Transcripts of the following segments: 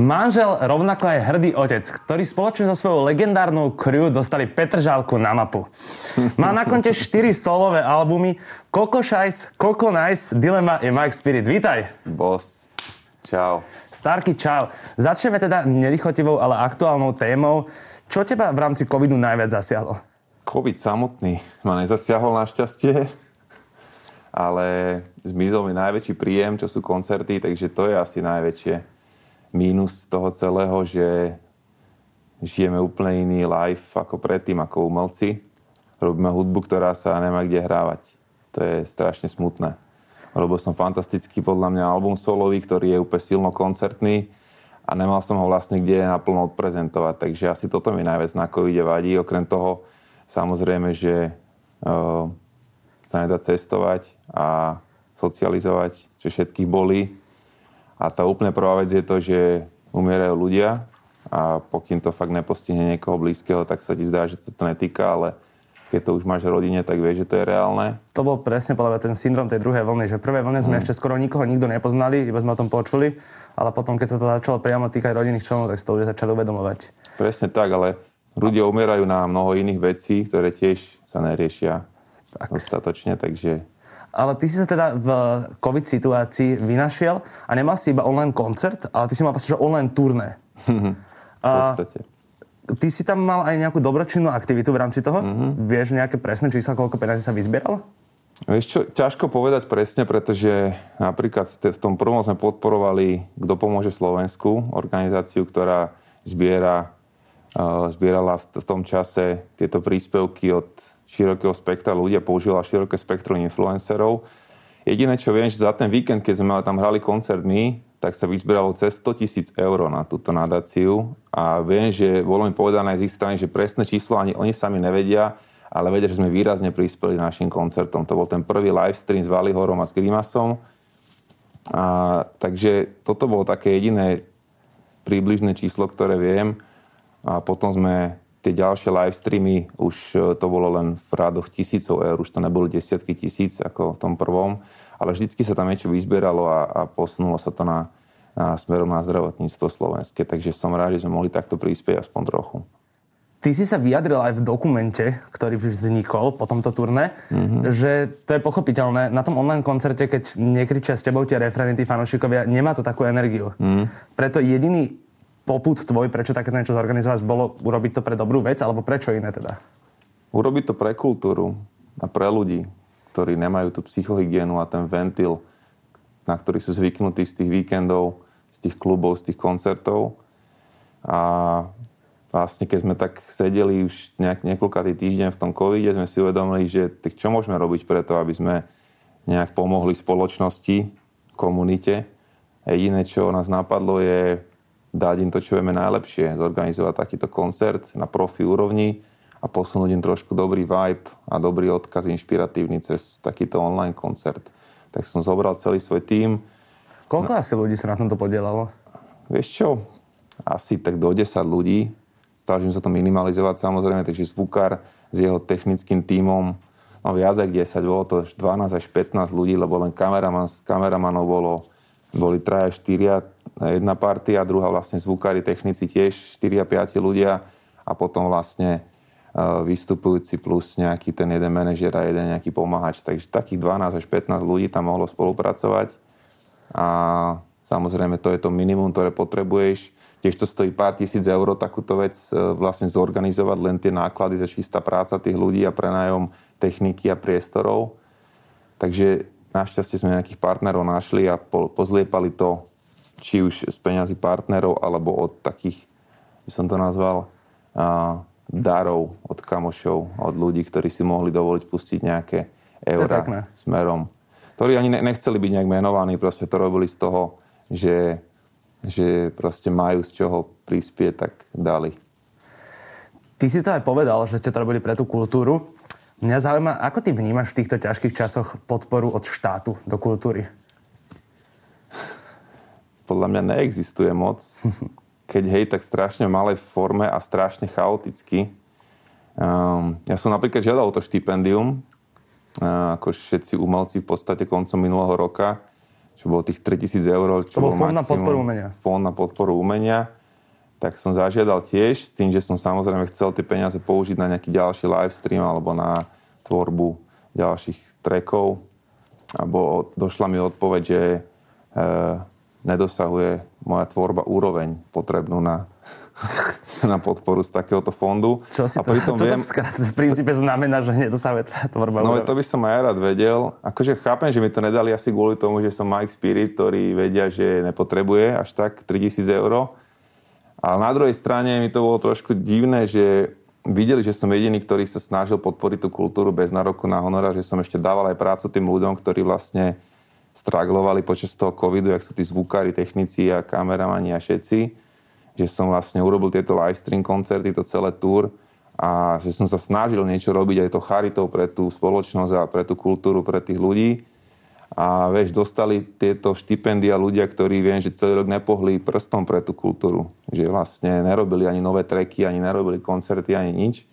Manžel rovnako aj hrdý otec, ktorý spoločne so svojou legendárnou crew dostali Petržálku na mapu. Má na konte 4 solové albumy Coco Shice, Coco Nice, Dilema je Mike Spirit. Vítaj. Boss. Čau. Starky, čau. Začneme teda nelichotivou, ale aktuálnou témou. Čo teba v rámci covidu najviac zasiahlo? COVID samotný ma nezasiahol našťastie, ale zmizol mi najväčší príjem, čo sú koncerty, takže to je asi najväčšie mínus toho celého, že žijeme úplne iný life ako predtým, ako umelci. Robíme hudbu, ktorá sa nemá kde hrávať. To je strašne smutné. Robil som fantastický podľa mňa album solový, ktorý je úplne silno koncertný a nemal som ho vlastne kde naplno odprezentovať. Takže asi toto mi najviac na covide vadí. Okrem toho, samozrejme, že uh, sa nedá cestovať a socializovať, čo všetkých bolí a tá úplne prvá vec je to, že umierajú ľudia a pokým to fakt nepostihne niekoho blízkeho, tak sa ti zdá, že to, to netýka, ale keď to už máš v rodine, tak vieš, že to je reálne. To bol presne podľa ten syndrom tej druhej vlny, že v prvej vlne sme mm. ešte skoro nikoho nikto nepoznali, iba sme o tom počuli, ale potom, keď sa to začalo priamo týkať rodinných členov, tak si to ľudia začali uvedomovať. Presne tak, ale ľudia umierajú na mnoho iných vecí, ktoré tiež sa neriešia tak. dostatočne, takže ale ty si sa teda v COVID situácii vynašiel a nemal si iba online koncert, ale ty si mal vlastne online turné. v podstate. Ty si tam mal aj nejakú dobročinnú aktivitu v rámci toho? Mm-hmm. Vieš nejaké presné čísla, koľko peniazí sa vyzbieralo? Vieš čo, ťažko povedať presne, pretože napríklad v tom prvom sme podporovali Kto pomôže Slovensku, organizáciu, ktorá zbiera, uh, zbierala v tom čase tieto príspevky od širokého spektra ľudia, používala široké spektrum influencerov. Jediné, čo viem, že za ten víkend, keď sme tam hrali koncert my, tak sa vyzberalo cez 100 tisíc eur na túto nadáciu a viem, že bolo mi povedané z ich strany, že presné číslo ani oni sami nevedia, ale vedia, že sme výrazne prispeli našim koncertom. To bol ten prvý live stream s Valihorom a s Grimasom. A, takže toto bolo také jediné príbližné číslo, ktoré viem. A potom sme tie ďalšie live streamy už e, to bolo len v rádoch tisícov eur, už to neboli desiatky tisíc ako v tom prvom, ale vždycky sa tam niečo vyzbieralo a, a posunulo sa to na, na smerom na zdravotníctvo slovenské, takže som rád, že sme mohli takto prispieť aspoň trochu. Ty si sa vyjadril aj v dokumente, ktorý vznikol po tomto turné, mm-hmm. že to je pochopiteľné. Na tom online koncerte, keď nekričia s tebou tie refrény, tí fanúšikovia, nemá to takú energiu. Mm. Preto jediný poput tvoj, prečo takéto niečo zorganizovať, bolo urobiť to pre dobrú vec, alebo prečo iné teda? Urobiť to pre kultúru a pre ľudí, ktorí nemajú tú psychohygienu a ten ventil, na ktorý sú zvyknutí z tých víkendov, z tých klubov, z tých koncertov. A vlastne keď sme tak sedeli už nejak, niekoľkatý týždeň v tom covide, sme si uvedomili, že tak čo môžeme robiť preto, aby sme nejak pomohli spoločnosti, komunite. Jediné, čo nás napadlo, je dať im to, čo vieme najlepšie, zorganizovať takýto koncert na profi úrovni a posunúť im trošku dobrý vibe a dobrý odkaz inšpiratívny cez takýto online koncert. Tak som zobral celý svoj tím. Koľko no, asi ľudí sa na tomto podielalo? Vieš čo, asi tak do 10 ľudí. Snažím sa to minimalizovať samozrejme, takže zvukár s jeho technickým tímom, no viac ako 10, bolo to 12 až 15 ľudí, lebo len kameraman, kameramanov bolo, boli 3 až 4 jedna partia, druhá vlastne zvukári, technici tiež, 4 a 5 ľudia a potom vlastne e, vystupujúci plus nejaký ten jeden manažer a jeden nejaký pomáhač. Takže takých 12 až 15 ľudí tam mohlo spolupracovať a samozrejme to je to minimum, ktoré potrebuješ. Tiež to stojí pár tisíc eur takúto vec e, vlastne zorganizovať, len tie náklady, za čistá práca tých ľudí a prenájom techniky a priestorov. Takže našťastie sme nejakých partnerov našli a pozliepali to či už z peňazí partnerov, alebo od takých, by som to nazval, a, darov od kamošov, od ľudí, ktorí si mohli dovoliť pustiť nejaké eurá smerom. Ktorí ani nechceli byť nejak menovaní, proste to robili z toho, že, že proste majú z čoho prispieť, tak dali. Ty si to aj povedal, že ste to robili pre tú kultúru. Mňa zaujíma, ako ty vnímaš v týchto ťažkých časoch podporu od štátu do kultúry? Podľa mňa neexistuje moc. Keď hej, tak strašne v malej forme a strašne chaoticky. Um, ja som napríklad žiadal to štipendium, uh, ako všetci umelci v podstate koncom minulého roka, čo bolo tých 3000 eur. Čo to bol fond na podporu umenia. Fond na podporu umenia. Tak som zažiadal tiež s tým, že som samozrejme chcel tie peniaze použiť na nejaký ďalší live stream alebo na tvorbu ďalších trackov. Abo došla mi odpoveď, že uh, nedosahuje moja tvorba úroveň potrebnú na na podporu z takéhoto fondu. Čo si a to, to viem, v princípe znamená, že nedosahuje tvoja tvorba? No to by som aj rád vedel. Akože chápem, že mi to nedali asi kvôli tomu, že som Mike Spirit, ktorý vedia, že nepotrebuje až tak 3000 eur. Ale na druhej strane mi to bolo trošku divné, že videli, že som jediný, ktorý sa snažil podporiť tú kultúru bez nároku na honora, že som ešte dával aj prácu tým ľuďom, ktorí vlastne straglovali počas toho covidu, jak sú tí zvukári, technici a kameramani a všetci že som vlastne urobil tieto live stream koncerty, to celé tour a že som sa snažil niečo robiť aj to charitou pre tú spoločnosť a pre tú kultúru, pre tých ľudí. A vieš, dostali tieto štipendia ľudia, ktorí viem, že celý rok nepohli prstom pre tú kultúru. Že vlastne nerobili ani nové treky, ani nerobili koncerty, ani nič.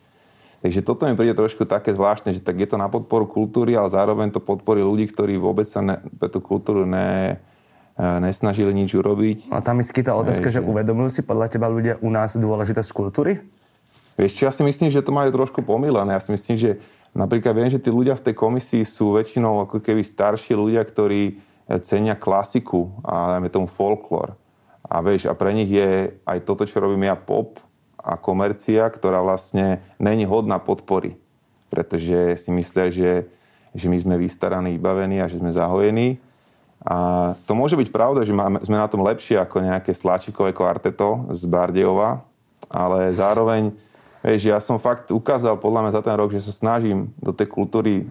Takže toto mi príde trošku také zvláštne, že tak je to na podporu kultúry, ale zároveň to podporí ľudí, ktorí vôbec sa ne, pre tú kultúru ne, nesnažili nič urobiť. A tam mi skýta otázka, že, že uvedomil si podľa teba ľudia u nás dôležitosť kultúry? Vieš čo, ja si myslím, že to majú trošku pomýlené. Ja si myslím, že napríklad viem, že tí ľudia v tej komisii sú väčšinou ako keby starší ľudia, ktorí e, cenia klasiku a dajme tomu folklór. A vieš, a pre nich je aj toto, čo robím ja, pop a komercia, ktorá vlastne není hodná podpory. Pretože si myslia, že, že my sme vystaraní, vybavení a že sme zahojení a to môže byť pravda, že máme, sme na tom lepšie ako nejaké sláčikové kvarteto z Bardejova, ale zároveň, vieš, ja som fakt ukázal podľa mňa za ten rok, že sa snažím do tej kultúry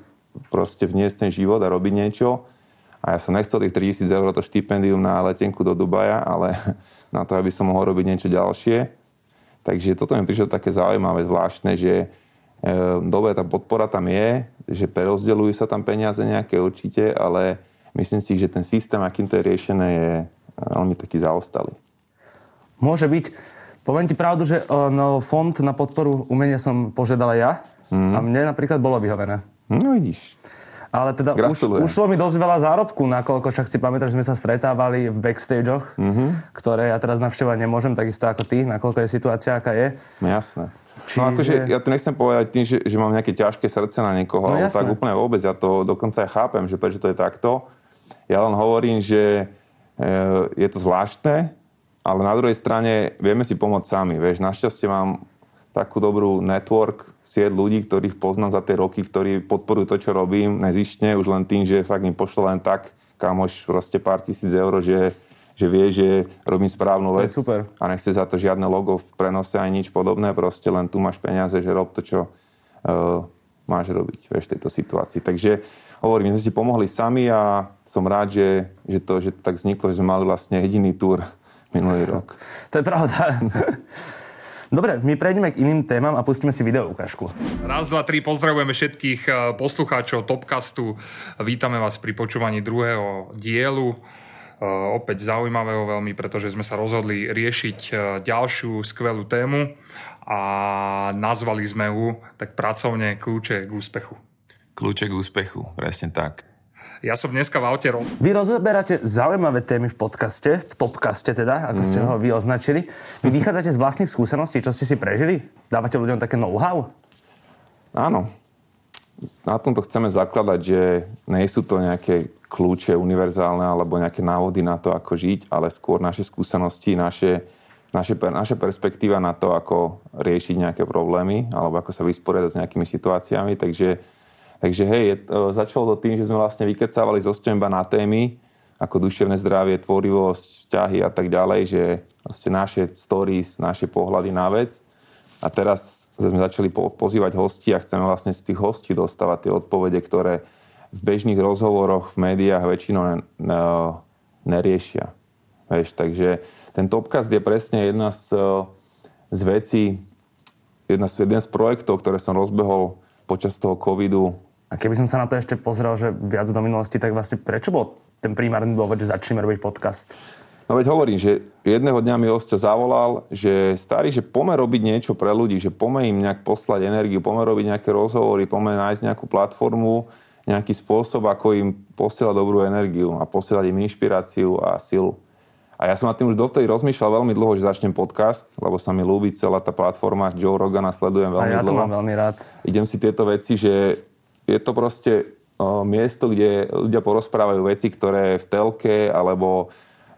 proste vniesť ten život a robiť niečo. A ja som nechcel tých 3000 eur to štipendium na letenku do Dubaja, ale na to, aby som mohol robiť niečo ďalšie. Takže toto mi prišlo také zaujímavé, zvláštne, že e, dobre, tá podpora tam je, že prerozdeľujú sa tam peniaze nejaké určite, ale myslím si, že ten systém, akým to je riešené, je eh, veľmi taký zaostalý. Môže byť. Poviem ti pravdu, že eh, no, fond na podporu umenia som požiadal ja mm. a mne napríklad bolo vyhovené. No vidíš. Ale teda už, ušlo mi dosť veľa zárobku, nakoľko však si pamätáš, že sme sa stretávali v backstageoch, mm-hmm. ktoré ja teraz navštevovať nemôžem, takisto ako ty, nakoľko je situácia, aká je. No jasné. Čiže... No akože ja to nechcem povedať tým, že, že mám nejaké ťažké srdce na niekoho, no, ale tak úplne vôbec, ja to dokonca aj chápem, že prečo to je takto. Ja len hovorím, že e, je to zvláštne, ale na druhej strane vieme si pomôcť sami. Vieš, našťastie mám takú dobrú network, sieť ľudí, ktorých poznám za tie roky, ktorí podporujú to, čo robím, nezištne, už len tým, že fakt im pošlo len tak, kamoš proste pár tisíc eur, že, že vie, že robím správnu vec. super. A nechce za to žiadne logo v prenose ani nič podobné, proste len tu máš peniaze, že rob to, čo uh, máš robiť vieš, v tejto situácii. Takže hovorím, my sme si pomohli sami a som rád, že, že, to, že to tak vzniklo, že sme mali vlastne jediný túr minulý rok. To je pravda. Dobre, my prejdeme k iným témam a pustíme si video ukážku. Raz, dva, tri, pozdravujeme všetkých eh, poslucháčov Topcastu. Vítame vás pri počúvaní druhého dielu. Eh, opäť zaujímavého veľmi, pretože sme sa rozhodli riešiť eh, ďalšiu skvelú tému a nazvali sme ju tak pracovne Kľúče k úspechu. Kľúče k úspechu, presne tak. Ja som dneska v aute... Roz... Vy rozoberáte zaujímavé témy v podcaste, v topkaste teda, ako mm. ste mhm. ho vy označili. Vy vychádzate z vlastných skúseností, čo ste si prežili? Dávate ľuďom také know-how? Áno. Na tomto chceme zakladať, že nie sú to nejaké kľúče univerzálne alebo nejaké návody na to, ako žiť, ale skôr naše skúsenosti, naše, naše, naša perspektíva na to, ako riešiť nejaké problémy alebo ako sa vysporiadať s nejakými situáciami. Takže Takže hej, je, začalo to tým, že sme vlastne vykecávali zo Stemba na témy, ako duševné zdravie, tvorivosť, vzťahy a tak ďalej, že vlastne naše stories, naše pohľady na vec. A teraz sme začali po, pozývať hosti a chceme vlastne z tých hostí dostávať tie odpovede, ktoré v bežných rozhovoroch v médiách väčšinou ne, ne, neriešia. Veš, takže ten Topcast je presne jedna z, z vecí, jedna z, jeden z projektov, ktoré som rozbehol počas toho covidu. A keby som sa na to ešte pozrel, že viac do minulosti, tak vlastne prečo bol ten primárny dôvod, že začneme robiť podcast? No veď hovorím, že jedného dňa mi Osťo zavolal, že starý, že pome robiť niečo pre ľudí, že pome im nejak poslať energiu, pome robiť nejaké rozhovory, pome nájsť nejakú platformu, nejaký spôsob, ako im posielať dobrú energiu a posielať im inšpiráciu a silu. A ja som nad tým už dovtedy rozmýšľal veľmi dlho, že začnem podcast, lebo sa mi ľúbi celá tá platforma. Joe Rogana sledujem veľmi a ja dlho. to mám veľmi rád. Idem si tieto veci, že je to proste miesto, kde ľudia porozprávajú veci, ktoré v telke alebo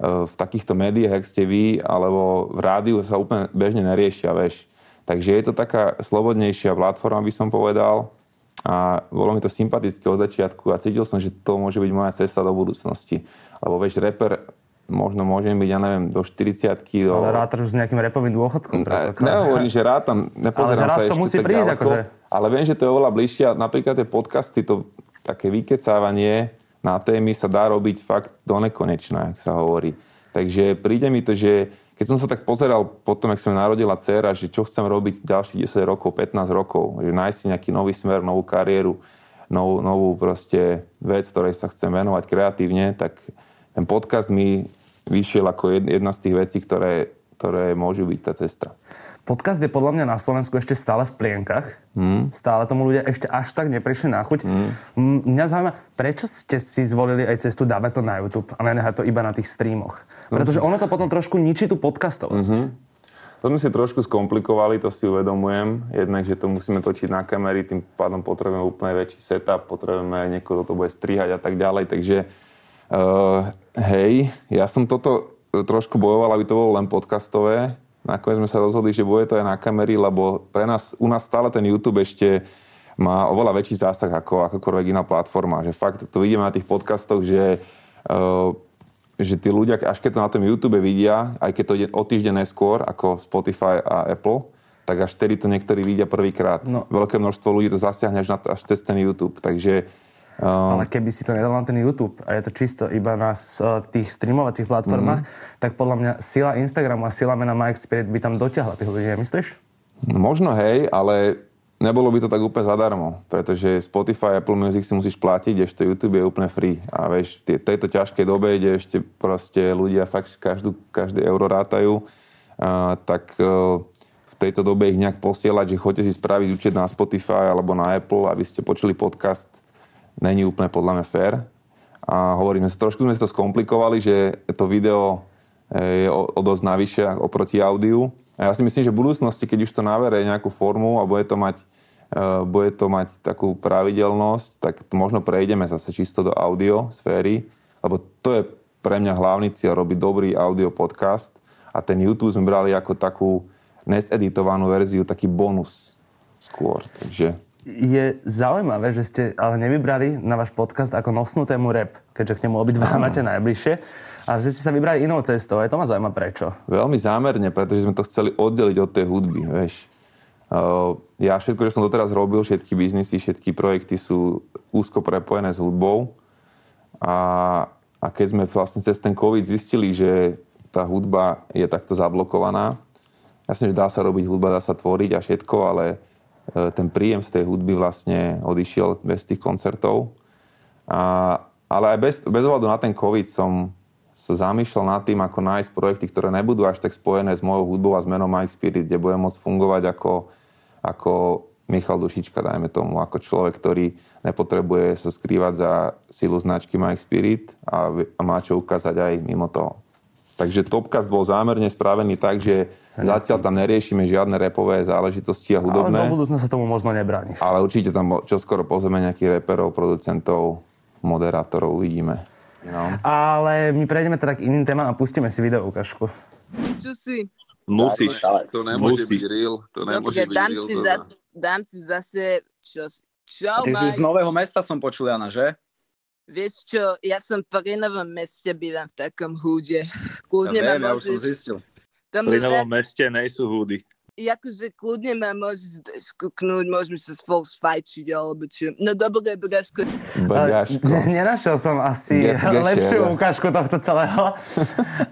v takýchto médiách, ak ste vy, alebo v rádiu sa úplne bežne neriešia, veš. Takže je to taká slobodnejšia platforma, by som povedal. A bolo mi to sympatické od začiatku a cítil som, že to môže byť moja cesta do budúcnosti. Lebo vieš, reper možno môžem byť, ja neviem, do 40 do... Ale rátaš s nejakým repovým dôchodkom. Ne, nehovorím, že rátam, nepozerám ale že sa to ešte musí tak prísť, akože. Ale viem, že to je oveľa bližšie. Napríklad tie podcasty, to také vykecávanie, na témy sa dá robiť fakt do nekonečna, ak sa hovorí. Takže príde mi to, že keď som sa tak pozeral potom, ak sa mi narodila dcera, že čo chcem robiť ďalších 10 rokov, 15 rokov, že nájsť si nejaký nový smer, novú kariéru, novú, novú proste vec, ktorej sa chcem venovať kreatívne, tak ten podcast mi vyšiel ako jedna z tých vecí, ktoré, ktoré môžu byť tá cesta. Podcast je podľa mňa na Slovensku ešte stále v plienkach. Mm. Stále tomu ľudia ešte až tak neprišli na chuť. Mm. Mňa zaujíma, prečo ste si zvolili aj cestu dávať to na YouTube a nenehať to iba na tých streamoch? Pretože ono to potom trošku ničí tú podcastovosť. Mm-hmm. To sme si trošku skomplikovali, to si uvedomujem. Jednak, že to musíme točiť na kamery, tým pádom potrebujeme úplne väčší setup, potrebujeme niekoho, kto to bude strihať a tak ďalej. Takže uh, hej, ja som toto trošku bojoval, aby to bolo len podcastové Nakoniec sme sa rozhodli, že bude to aj na kamery, lebo pre nás, u nás stále ten YouTube ešte má oveľa väčší zásah ako akokoľvek iná platforma. Že fakt to vidíme na tých podcastoch, že, uh, že tí ľudia, až keď to na tom YouTube vidia, aj keď to ide o týždeň neskôr, ako Spotify a Apple, tak až vtedy to niektorí vidia prvýkrát. No. Veľké množstvo ľudí to zasiahne až, na, až cez ten YouTube. Takže Um, Ale keby si to nedal na ten YouTube a je to čisto iba na uh, tých streamovacích platformách, mm-hmm. tak podľa mňa sila Instagramu a sila mena Mike Spirit by tam dotiahla tých ľudí, nemyslíš? Možno hej, ale nebolo by to tak úplne zadarmo, pretože Spotify, Apple Music si musíš platiť, ešte YouTube je úplne free. A vieš, v tejto ťažkej dobe, kde ešte proste ľudia fakt každú, každé euro rátajú, uh, tak uh, v tejto dobe ich nejak posielať, že chodite si spraviť účet na Spotify alebo na Apple, aby ste počuli podcast není úplne podľa mňa fér. A hovoríme, trošku sme si to skomplikovali, že to video eh, je o, o dosť navyše oproti audiu. A ja si myslím, že v budúcnosti, keď už to navere nejakú formu a bude to mať, uh, bude to mať takú pravidelnosť, tak možno prejdeme zase čisto do audio sféry, lebo to je pre mňa hlavný cieľ, robiť dobrý audio podcast a ten YouTube sme brali ako takú neseditovanú verziu, taký bonus skôr. Takže je zaujímavé, že ste ale nevybrali na váš podcast ako nosnú tému rap, keďže k nemu obidva máte najbližšie, a že ste sa vybrali inou cestou. Aj to ma zaujíma prečo. Veľmi zámerne, pretože sme to chceli oddeliť od tej hudby, vieš. Ja všetko, čo som doteraz robil, všetky biznisy, všetky projekty sú úzko prepojené s hudbou. A, a keď sme vlastne cez ten COVID zistili, že tá hudba je takto zablokovaná, jasne, že dá sa robiť hudba, dá sa tvoriť a všetko, ale ten príjem z tej hudby vlastne odišiel bez tých koncertov. A, ale aj bez, bez ohľadu na ten COVID som sa zamýšľal nad tým, ako nájsť projekty, ktoré nebudú až tak spojené s mojou hudbou a s menom Mike Spirit, kde budem môcť fungovať ako, ako Michal Dušička, dajme tomu, ako človek, ktorý nepotrebuje sa skrývať za silu značky Mike Spirit a, a má čo ukázať aj mimo toho. Takže Topcast bol zámerne spravený tak, že zatiaľ tam neriešime žiadne repové záležitosti a hudobné. Ale do budúcna sa tomu možno nebrániš. Ale určite tam čoskoro pozrieme nejakých reperov, producentov, moderátorov, uvidíme. No. Ale my prejdeme teda k iným témam a pustíme si video ukážku. Čo si? Musíš, to nemôže Musíš. byť real. To no, nemôže byť dám real. Si zase, dám si zase... Čo, čo Ty si z Nového mesta som počul, Jana, že? Vieš čo, ja som pri novom meste, bývam v takom húde. Kľudne ja viem, ja už som zistil. Pri novom meste nejsú húdy. Akože kľudne ma môžeš skúknúť, môžeme sa spolu sfajčiť, alebo čo. No dobre, Braško. Braško. Nenašiel som asi Ge- lepšiu ukážku tohto celého.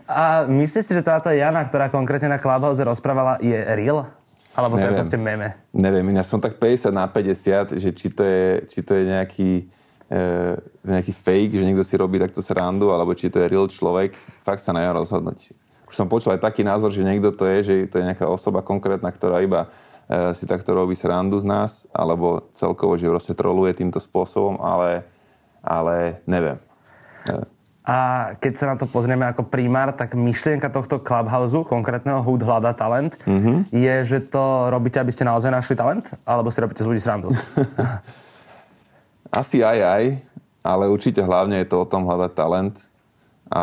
A myslíš si, že táto Jana, ktorá konkrétne na Clubhouse rozprávala, je real? Alebo to je proste meme? Neviem, ja som tak 50 na 50, že či to je, či to je nejaký, nejaký fake, že niekto si robí takto srandu, alebo či to je real človek. Fakt sa neviem rozhodnúť. Už som počul aj taký názor, že niekto to je, že to je nejaká osoba konkrétna, ktorá iba e, si takto robí srandu z nás, alebo celkovo, že proste troluje týmto spôsobom, ale, ale neviem. neviem. A keď sa na to pozrieme ako primár, tak myšlienka tohto Clubhouse, konkrétneho Hood hľada talent, mm-hmm. je, že to robíte, aby ste naozaj našli talent? Alebo si robíte z ľudí srandu? Asi aj aj, ale určite hlavne je to o tom hľadať talent a,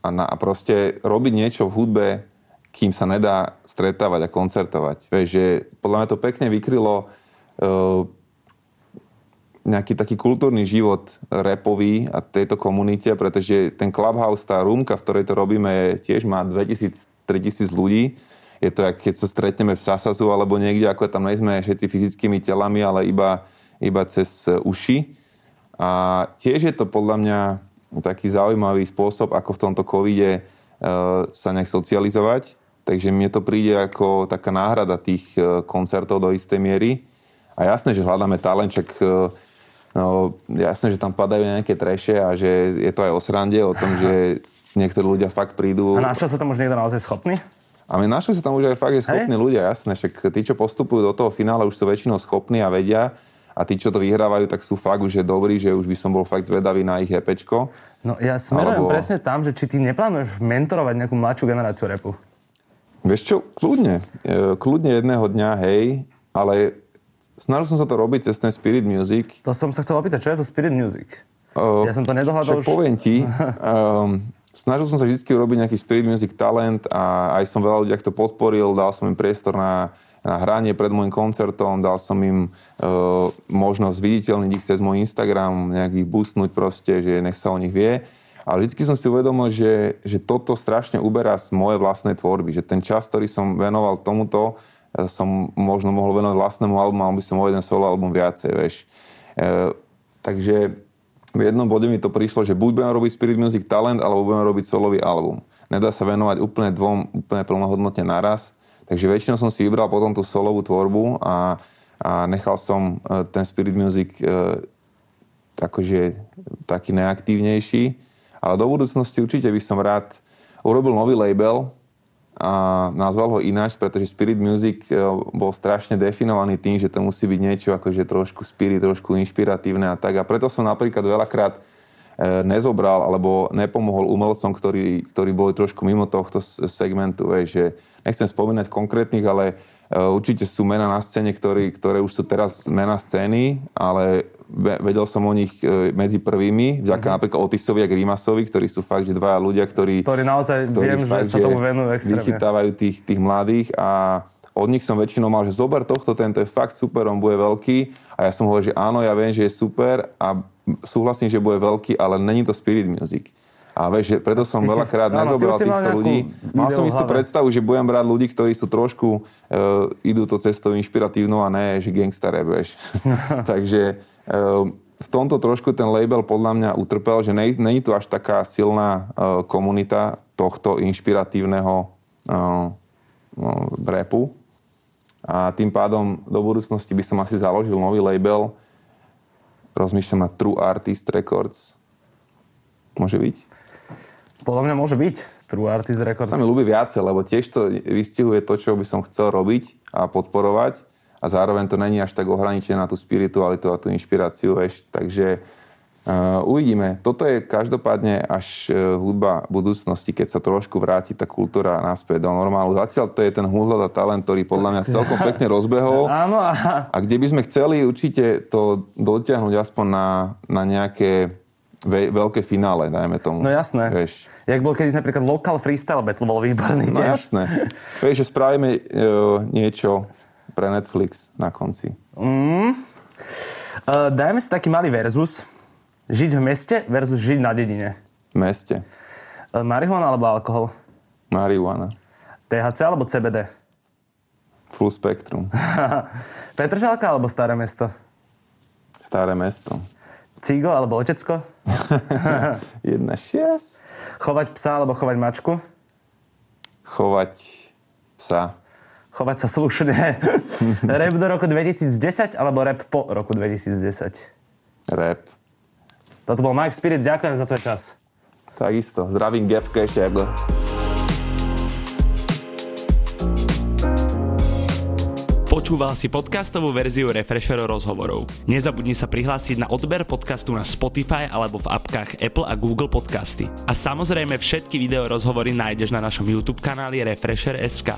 a, na, a proste robiť niečo v hudbe, kým sa nedá stretávať a koncertovať. Vieš, že podľa mňa to pekne vykrylo uh, nejaký taký kultúrny život repový a tejto komunite, pretože ten Clubhouse, tá rúmka, v ktorej to robíme, je, tiež má 2000-3000 ľudí. Je to, keď sa stretneme v Sasazu alebo niekde, ako tam nejsme všetci fyzickými telami, ale iba, iba cez uši. A tiež je to podľa mňa taký zaujímavý spôsob, ako v tomto covide uh, sa nejak socializovať. Takže mne to príde ako taká náhrada tých uh, koncertov do istej miery. A jasné, že hľadáme talent, čak No, jasné, že tam padajú nejaké treše a že je to aj o srande, o tom, že niektorí ľudia fakt prídu. A našiel sa tam už niekto naozaj schopný? A my našli sa tam už aj fakt, že schopní Hej. ľudia, jasné. Však tí, čo postupujú do toho finále, už sú väčšinou schopní a vedia. A tí, čo to vyhrávajú, tak sú fakt už že dobrí, že už by som bol fakt zvedavý na ich EPčko. No ja smerujem Alebo- presne tam, že či ty neplánuješ mentorovať nejakú mladšiu generáciu repu. Vieš čo, kľudne. E, Kľudne jedného dňa, hej, ale snažil som sa to robiť cez ten Spirit Music. To som sa chcel opýtať, čo je to Spirit Music? Uh, Ja som to nedohľadal už. poviem ti, um, snažil som sa vždy urobiť nejaký Spirit Music talent a aj som veľa ľudí to podporil, dal som im priestor na, na hranie pred môjim koncertom, dal som im uh, možnosť viditeľniť ich cez môj Instagram, nejak ich boostnúť proste, že nech sa o nich vie. Ale vždy som si uvedomil, že, že toto strašne uberá z mojej vlastnej tvorby, že ten čas, ktorý som venoval tomuto, eh, som možno mohol venovať vlastnému albumu, alebo by som mohol jeden solo album viacej, vieš. E, takže v jednom bode mi to prišlo, že buď budem robiť Spirit Music Talent, alebo budem robiť solový album. Nedá sa venovať úplne dvom, úplne plnohodnotne naraz. Takže väčšinou som si vybral potom tú solovú tvorbu a, a nechal som e, ten Spirit Music e, akože taký neaktívnejší. Ale do budúcnosti určite by som rád urobil nový label a nazval ho ináč, pretože Spirit Music e, bol strašne definovaný tým, že to musí byť niečo akože trošku spirit, trošku inšpiratívne a tak. A preto som napríklad veľakrát nezobral alebo nepomohol umelcom, ktorí, ktorí boli trošku mimo tohto segmentu. Vieš, že nechcem spomínať konkrétnych, ale e, určite sú mená na scéne, ktorí, ktoré už sú teraz mená scény, ale ve- vedel som o nich e, medzi prvými, vďaka mm-hmm. napríklad Otisovi a Grimasovi, ktorí sú fakt, že dvaja ľudia, ktorí Ktorí naozaj viem, že sa tomu venujú extrémne. vychytávajú tých, tých mladých a od nich som väčšinou mal, že zober tohto, tento je fakt super, on bude veľký a ja som hovoril, že áno, ja viem, že je super a súhlasím, že bude veľký, ale není to spirit music. A vieš, že preto som Ty veľakrát nezobral si mal týchto ľudí. Mal som istú predstavu, že budem brať ľudí, ktorí sú trošku, uh, idú to cestou inšpiratívnou a ne, že gangsta rap, vieš. Takže uh, v tomto trošku ten label podľa mňa utrpel, že není tu až taká silná uh, komunita tohto inšpiratívneho uh, uh, rapu. A tým pádom do budúcnosti by som asi založil nový label. Rozmýšľam na True Artist Records. Môže byť? Podľa mňa môže byť True Artist Records. Sa mi ľúbi viacej, lebo tiež to vystihuje to, čo by som chcel robiť a podporovať a zároveň to není až tak ohraničené na tú spiritualitu a tú inšpiráciu, vieš. Takže uvidíme. Toto je každopádne až uh, hudba budúcnosti, keď sa trošku vráti tá kultúra naspäť do normálu. Zatiaľ to je ten hudba talent, ktorý podľa mňa celkom pekne rozbehol. Áno, a kde by sme chceli určite to dotiahnuť aspoň na, na nejaké ve, veľké finále, dajme tomu. no jasné. Vieš. Jak bol kedy napríklad Local Freestyle Battle, bol výborný No tiež. jasné. Vieš, že spravíme uh, niečo pre Netflix na konci. Uh, dajme si taký malý versus. Žiť v meste versus žiť na dedine. V meste. Uh, marihuana alebo alkohol? Marihuana. THC alebo CBD? Full spektrum. Petržalka alebo Staré mesto? Staré mesto. Cigo alebo otecko? Jedna šias. Chovať psa alebo chovať mačku? Chovať psa. chovať sa slušne. rap do roku 2010 alebo rap po roku 2010? Rap. Toto bol Mike Spirit, ďakujem za tvoj čas. Takisto. Zdravím Gevke Šerle. Počúval si podcastovú verziu Refresher rozhovorov. Nezabudni sa prihlásiť na odber podcastu na Spotify alebo v apkách Apple a Google Podcasty. A samozrejme všetky video rozhovory nájdeš na našom YouTube kanáli Refresher.sk.